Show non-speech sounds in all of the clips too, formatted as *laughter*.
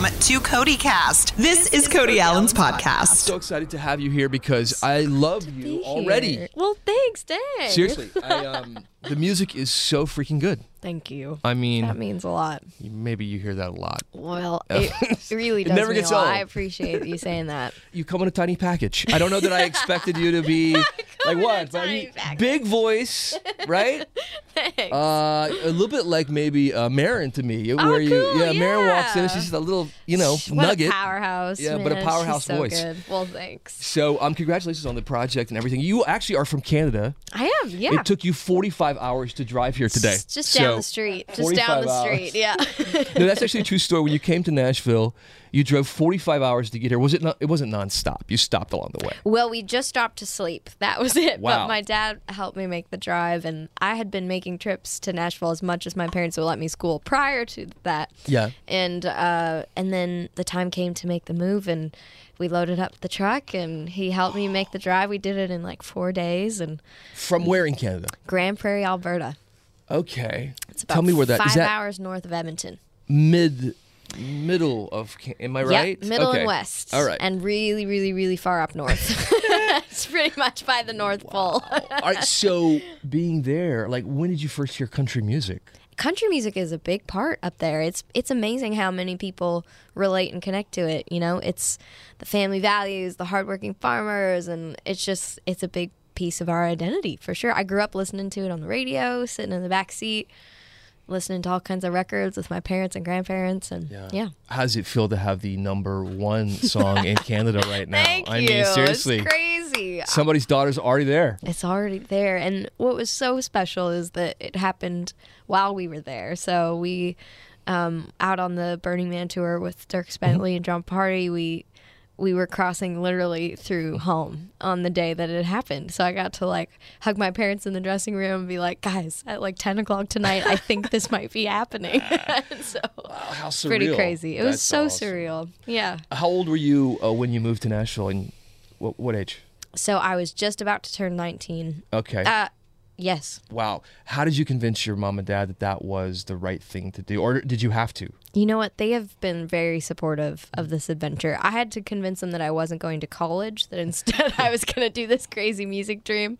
Welcome to Cody Cast. This, is, Cody Alan's podcast. I'm So excited to have you here because I love you already. Here. Well, thanks, dang. Seriously, *laughs* I, um, the music is so freaking good. Thank you. I mean, That means a lot. maybe you hear that a lot. Well, *laughs* it really does never gets old. I appreciate you saying that. *laughs* You come in a tiny package. I don't know that I expected you to be like what, but tiny you- package. big voice, right? Thanks. Uh, a little bit like maybe uh, Maren to me, where Oh, you, cool, yeah, Maren walks in, yeah. she's just a little, you know, what nugget. a powerhouse. Yeah, but a powerhouse She's so voice. Good. Well, thanks. So, um, congratulations on the project and everything. You actually are from Canada. I am. Yeah. It took you 45 hours to drive here today. Just- Just down the street. Just down 45 the hours. street. Yeah. no, that's actually a true story. When you came to Nashville, you drove 45 hours to get here. Was it not? It wasn't nonstop. You stopped along the way. Well, we just stopped to sleep. That was it. Wow. But my dad helped me make the drive, and I had been making trips to Nashville as much as my parents would let me school prior to that. Yeah. And uh, and then the time came to make the move, and we loaded up the truck, and he helped me make the drive. We did it in like four days, and From where in Canada? Grande Prairie, Alberta. Okay. It's about Tell me where that five is. That hours north of Edmonton. mid, middle of? Am I right? Middle okay. and west. All right. And really, really, really far up north. *laughs* it's pretty much by the North Pole. All right. So being there, like, when did you first hear country music? country music is a big part up there. It's it's amazing how many people relate and connect to it. You know, it's the family values, the hardworking farmers, and it's just it's a big piece of our identity for sure. I grew up listening to it on the radio, sitting in the back seat, listening to all kinds of records with my parents and grandparents, and yeah. How does it feel to have the number one song in Canada right *laughs* now? Thank I you. mean, seriously, it's crazy. somebody's daughter's already there. It's already there. And what was so special is that it happened while we were there. So we, um, out on the Burning Man tour with Dierks Bentley and Jon Pardi, we we were crossing literally through home on the day that it happened. So I got to like hug my parents in the dressing room and be like, guys, at like 10 o'clock tonight, I think this *laughs* might be happening. *laughs* so How surreal. pretty crazy. It was so awesome. surreal. Yeah. How old were you uh, when you moved to Nashville? And what, what age? So I was just about to turn 19. Okay. Uh, yes. Wow. How did you convince your mom and dad that that was the right thing to do? Or did you have to? You know what? They have been very supportive of this adventure. I had to convince them that I wasn't going to college, that instead *laughs* I was going to do this crazy music dream.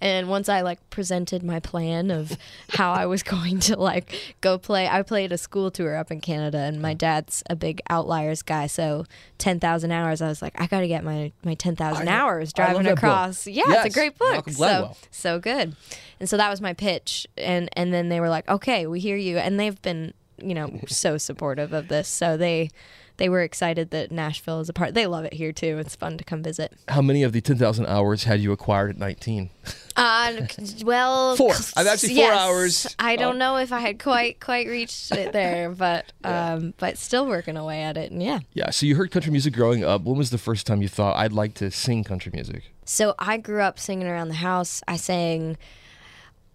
And once I like presented my plan of how I was *laughs* going to like go play, I played a school tour up in Canada, and my dad's a big outliers guy. So ten thousand hours, I was like, I got to get my my ten thousand hours driving across. Yeah, Yes, it's a great book. So so good. And so that was my pitch, and and then they were like, okay, we hear you, and they've been you know *laughs* so supportive of this. So they they were excited that Nashville is a part. They love it here too. It's fun to come visit. How many of the 10,000 hours had you acquired at 19? Uh, *laughs* well, Four. I've actually four yes. hours. I don't Oh. know if I had quite quite reached it *laughs* there, but um, but still working away at it. And yeah. Yeah. So you heard country music growing up. When was the first time you thought, I'd like to sing country music? So I grew up singing around the house. I sang.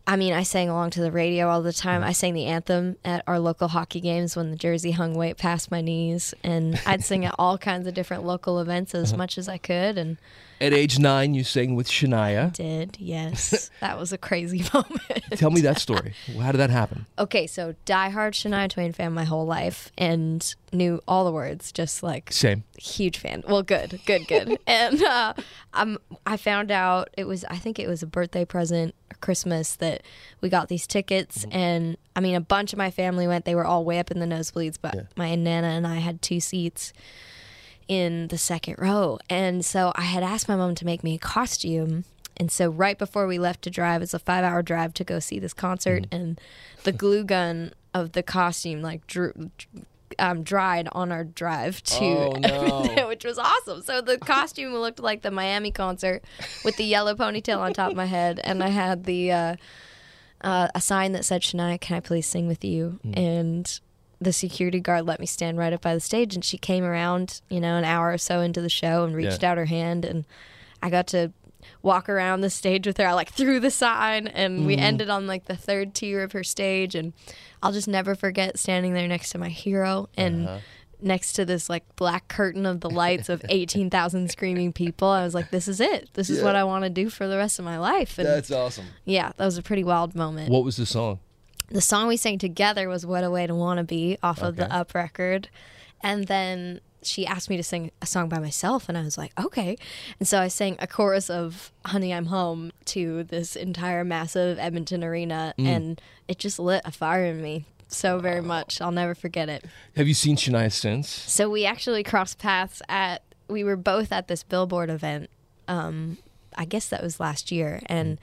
I mean, I sang along to the radio all the time. I sang the anthem at our local hockey games when the jersey hung way past my knees, and I'd sing at all kinds of different local events as much as I could, and At age nine, you sang with Shania. did. Yes, *laughs* that was a crazy *laughs* moment. Tell me that story. How did that happen? Okay, so diehard Shania Twain fan my whole life, and knew all the words, just like Same. huge fan. Well, good, good, good. *laughs* and uh, um, I found out it was I think it was a birthday present Christmas that we got these tickets, mm-hmm. and I mean a bunch of my family went. They were all way up in the nosebleeds, but my nana and I had two seats in the second row, and so I had asked my mom to make me a costume. And so right before we left to drive, it's a five-hour drive to go see this concert, mm-hmm. and the glue gun of the costume like drew, um, dried on our drive to Oh, *laughs* no. which was awesome. So the costume looked like the Miami concert with the yellow ponytail on top of my head, and I had the uh, uh, a sign that said, "Shania, can I please sing with you?" And the security guard let me stand right up by the stage, and she came around, you know, an hour or so into the show and reached Yeah. out her hand, and I got to walk around the stage with her. I like threw the sign, and we mm-hmm. ended on like the third tier of her stage, and I'll just never forget standing there next to my hero and uh-huh. next to this like black curtain of the lights of *laughs* 18,000 screaming people. I was like, this is it. This is what I want to do for the rest of my life. And awesome. yeah, that was a pretty wild moment. What was the song? the song we sang together was What a Way to Wanna Be off of the Up record. And then she asked me to sing a song by myself, and I was like, okay. And so I sang a chorus of Honey, I'm Home to this entire massive Edmonton arena, and it just lit a fire in me so very much. I'll never forget it. Have you seen Shania since? So we actually crossed paths at, we were both at this billboard event. Um, I guess that was last year. And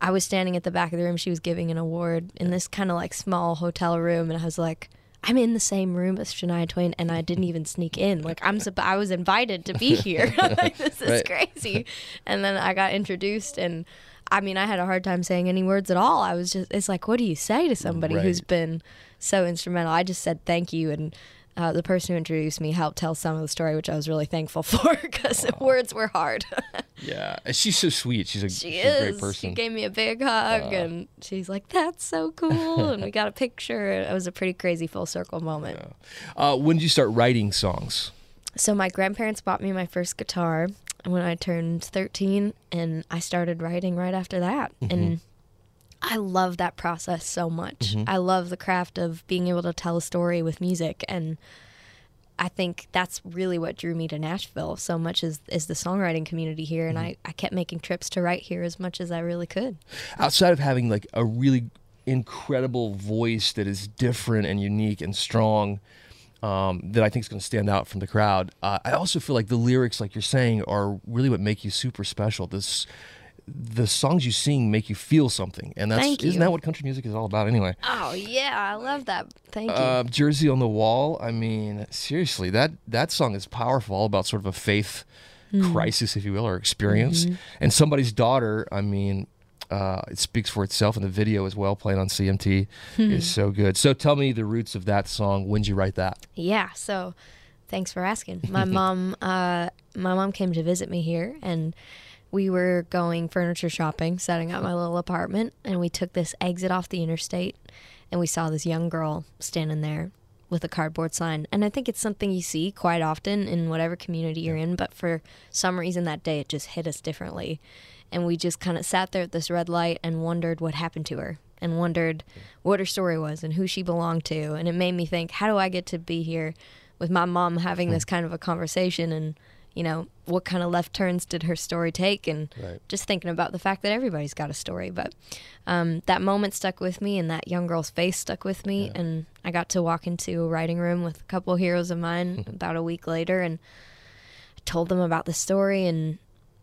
I was standing at the back of the room. She was giving an award in this kind of like small hotel room. And I was like, I'm in the same room as Shania Twain, and I didn't even sneak in. Like I'm, I was invited to be *laughs* here. *laughs* like this is Right. crazy. And then I got introduced, and I mean, I had a hard time saying any words at all. I was just, it's like, what do you say to somebody who's been so instrumental? I just said thank you, and uh, the person who introduced me helped tell some of the story, which I was really thankful *laughs* for because the words were hard. *laughs* Yeah, she's so sweet. She's a, she she's a is. great She gave me a big hug, and she's like, "That's so cool," and we *laughs* got a picture. It was a pretty crazy full circle moment. Uh, when did you start writing songs? So my grandparents bought me my first guitar when I turned 13 and I started writing right after that. And I love that process so much. I love the craft of being able to tell a story with music and I think that's really what drew me to Nashville so much is is the songwriting community here and I, I kept making trips to write here as much as I really could. Outside of having like a really incredible voice that is different and unique and strong, um, that I think is going to stand out from the crowd. Uh, I also feel like the lyrics, like you're saying, are really what make you super special. This, the songs you sing make you feel something, and that's Thank isn't you. that what country music is all about anyway? Oh yeah, I love that. Thank you. Uh, Jersey on the Wall. I mean, seriously, that that song is powerful. All about sort of a faith Hmm. crisis, if you will, or experience. Mm-hmm. And somebody's daughter. I mean, uh, it speaks for itself. And the video as well, playing on CMT, Hmm. is so good. So tell me the roots of that song. When'd you write that? Yeah, so thanks for asking. My *laughs* mom, uh, my mom came to visit me here, and we were going furniture shopping, setting up my little apartment, and we took this exit off the interstate, and we saw this young girl standing there with a cardboard sign. And I think it's something you see quite often in whatever community you're in, but for some reason that day it just hit us differently. And we just kind of sat there at this red light and wondered what happened to her and wondered what her story was and who she belonged to. And it made me think, how do I get to be here with my mom having hmm. this kind of a conversation and you know what kind of left turns did her story take? And Right. just thinking about the fact that everybody's got a story. But um, that moment stuck with me and that young girl's face stuck with me. And i got to walk into a writing room with a couple of heroes of mine *laughs* about a week later and I told them about the story. And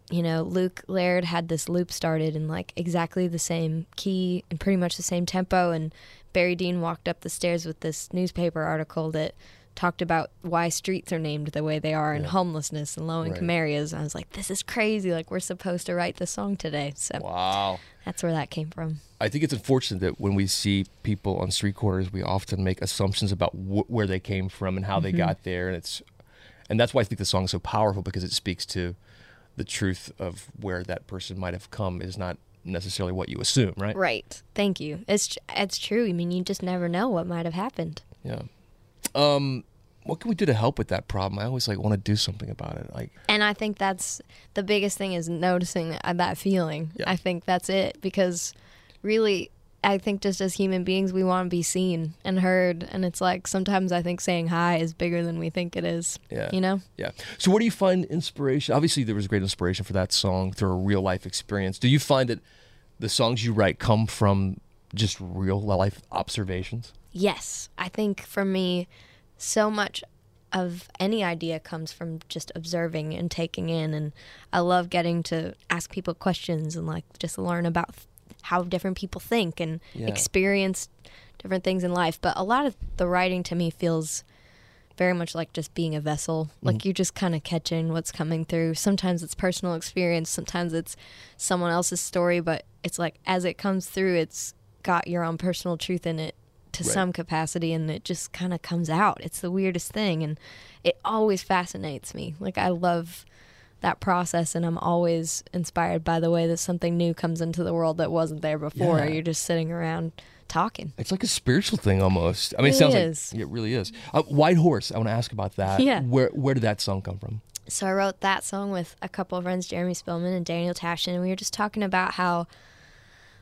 you know luke laird had this loop started in like exactly the same key and pretty much the same tempo. And barry dean walked up the stairs with this newspaper article that talked about why streets are named the way they are and homelessness and low income areas. And i was like this is crazy. Like we're supposed to write this song today. So Wow. that's where that came from. I think it's unfortunate that when we see people on street corners, we often make assumptions about wh- where they came from and how they Mm-hmm. got there, and it's, and that's why I think the song is so powerful because it speaks to the truth of where that person might have come is not necessarily what you assume, right? right. Thank you. It's it's true. I mean you just never know what might have happened. Yeah. Um, what can we do to help with that problem? I always like want to do something about it. Like, And I think that's the biggest thing is noticing that, that feeling. Yeah. I think that's it because really, I think just as human beings, we want to be seen and heard. And it's like sometimes I think saying hi is bigger than we think it is. Yeah. You know? yeah. So where do you find inspiration? Obviously, there was great inspiration for that song through a real life experience. Do you find that the songs you write come from just real life observations? Yes. I think for me, so much of any idea comes from just observing and taking in. And I love getting to ask people questions and like just learn about how different people think and Yeah. experience different things in life. But a lot of the writing to me feels very much like just being a vessel. Mm-hmm. Like you're just kind of catching what's coming through. Sometimes it's personal experience, sometimes it's someone else's story, but it's like as it comes through, it's got your own personal truth in it to Right. some capacity and it just kind of comes out. It's the weirdest thing and it always fascinates me. Like I love that process and I'm always inspired by the way that something new comes into the world that wasn't there before. Yeah. You're just sitting around talking. It's like a spiritual thing almost. I mean, it Really sounds is. like it really is. Uh, White Horse. I want to ask about that. Yeah. Where Where did that song come from? So I wrote that song with a couple of friends, Jeremy Spillman and Daniel Tashian, and we were just talking about how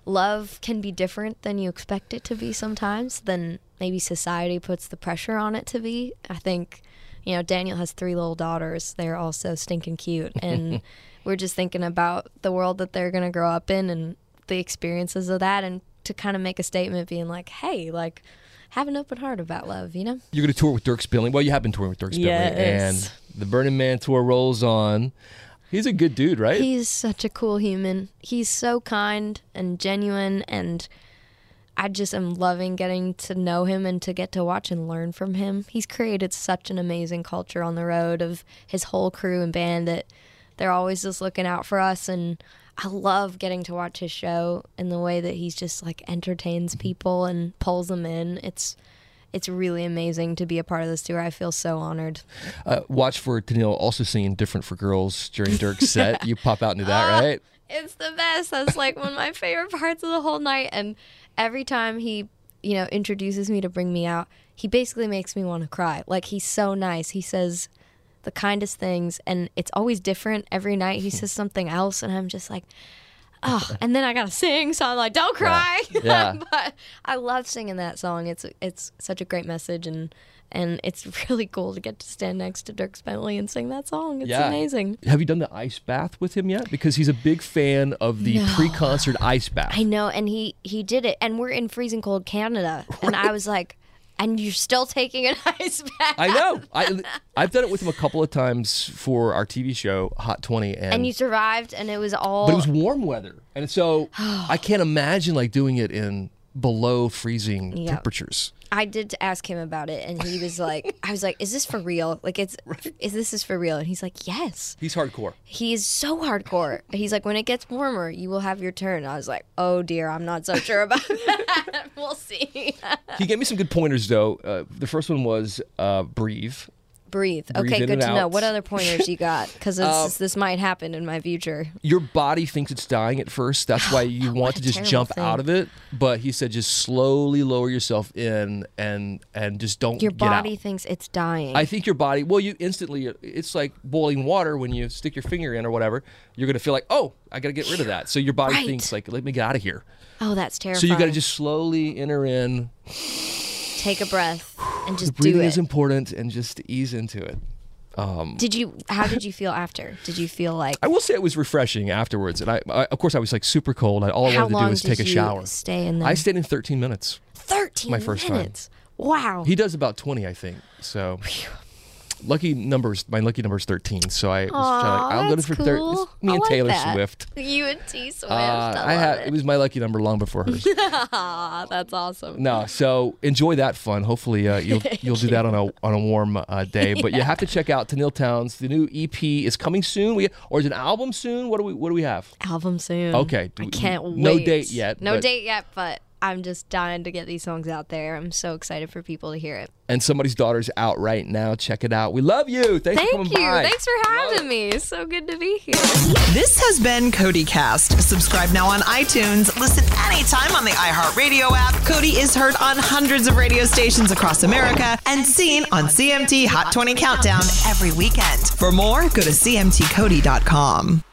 love can be different than you expect it to be sometimes, than maybe society puts the pressure on it to be. I think, you know, Daniel has three little daughters. They're all so stinking cute. *laughs* And we're just thinking about the world that they're going to grow up in and the experiences of that. And to kind of make a statement being like, hey, like, have an open heart about love, you know? You're going to tour with Dierks Bentley. Well, you have been touring with Dierks Bentley. Yes. And the Burning Man tour rolls on. He's a good dude, right? He's such a cool human. He's so kind and genuine and I just am loving getting to know him and to get to watch and learn from him. He's created such an amazing culture on the road of his whole crew and band that they're always just looking out for us and I love getting to watch his show and the way that he's just like entertains people and pulls them in. It's it's really amazing to be a part of this tour. I feel so honored. Uh, watch for Tenille also singing "Different for Girls" during Dierks' *laughs* set. You pop out into that, right? It's the best. That's like one of my favorite parts of the whole night. And every time he, you know, introduces me to bring me out, he basically makes me want to cry. Like he's so nice. He says the kindest things, and it's always different every night. He *laughs* says something else, and I'm just like. Oh, and then I gotta sing, so I'm like, "Don't cry." *laughs* Yeah. but I love singing that song. It's it's such a great message, and and it's *laughs* really cool to get to stand next to Dierks Bentley and sing that song. It's Yeah. amazing. Have you done the ice bath with him yet? Because he's a big fan of the No. pre-concert ice bath. I know, and he he did it, and we're in freezing cold Canada, and I was like, and you're still taking an *laughs* ice bath. I know. I I've done it with him a couple of times for our TV show Hot 20 and, And you survived, and it was all. but it was warm weather. And so I can't imagine like doing it in below freezing *sighs* Yeah. temperatures. I did ask him about it, and he was like, *laughs* "I was like, is this for real? Like, it's is this is for real?" And he's like, "Yes." He's hardcore. He is so hardcore. He's like, when it gets warmer, you will have your turn. I was like, oh dear, I'm not so *laughs* sure about that. *laughs* we'll see. He gave me some good pointers though. Uh, the first one was uh, breathe. Breathe. Breathe Okay, good to know. What other pointers you got? Because Uh, *laughs* this might happen in my future. Your body thinks it's dying at first. That's *gasps* why you want to just jump thing. out of it. But he said just slowly lower yourself in and and just don't Your get out. body thinks it's dying. I think your body, well, you instantly, it's like boiling water when you stick your finger in or whatever. You're going to feel like, oh, I got to get rid of that. So your body Right. thinks, like, let me get out of here. oh, that's terrifying. So you got to just slowly enter in. take a breath *sighs* *sighs* and just do Breathing it. is important and just ease into it. Um, did you? How did you feel after? Did you feel like? I will say it was refreshing afterwards. And I, I of course, I was like super cold. I, all I wanted to do was take a you shower. Stay in there. I stayed in 13 minutes. Thirteen my first time. minutes. Wow. He does about 20, I think. So. Lucky numbers. My lucky number is 13. So I was Aw, trying to, I'll go to for cool. it's me and like Taylor that. Swift. You and T Swift. Uh, I, I had love it was my lucky number long before hers. *laughs* That's awesome. No, so enjoy that fun. Hopefully, uh, you'll *laughs* you'll do that on a on a warm uh, day. But you have to check out Tenille Townes. The new EP is coming soon. We or is an album soon? What do we what do we have? Album soon. Okay, do I we- can't wait. no date yet, No date yet, but I'm just dying to get these songs out there. I'm so excited for people to hear it. And somebody's daughter's out right now. Check it out. We love you. Thanks for Thank coming you. by. Thanks for having me. It's so good to be here. This has been Cody Cast. Subscribe now on iTunes. Listen anytime on the iHeartRadio app. Cody is heard on hundreds of radio stations across America and seen on CMT Hot 20 Countdown every weekend. For more, go to CMTCody.com.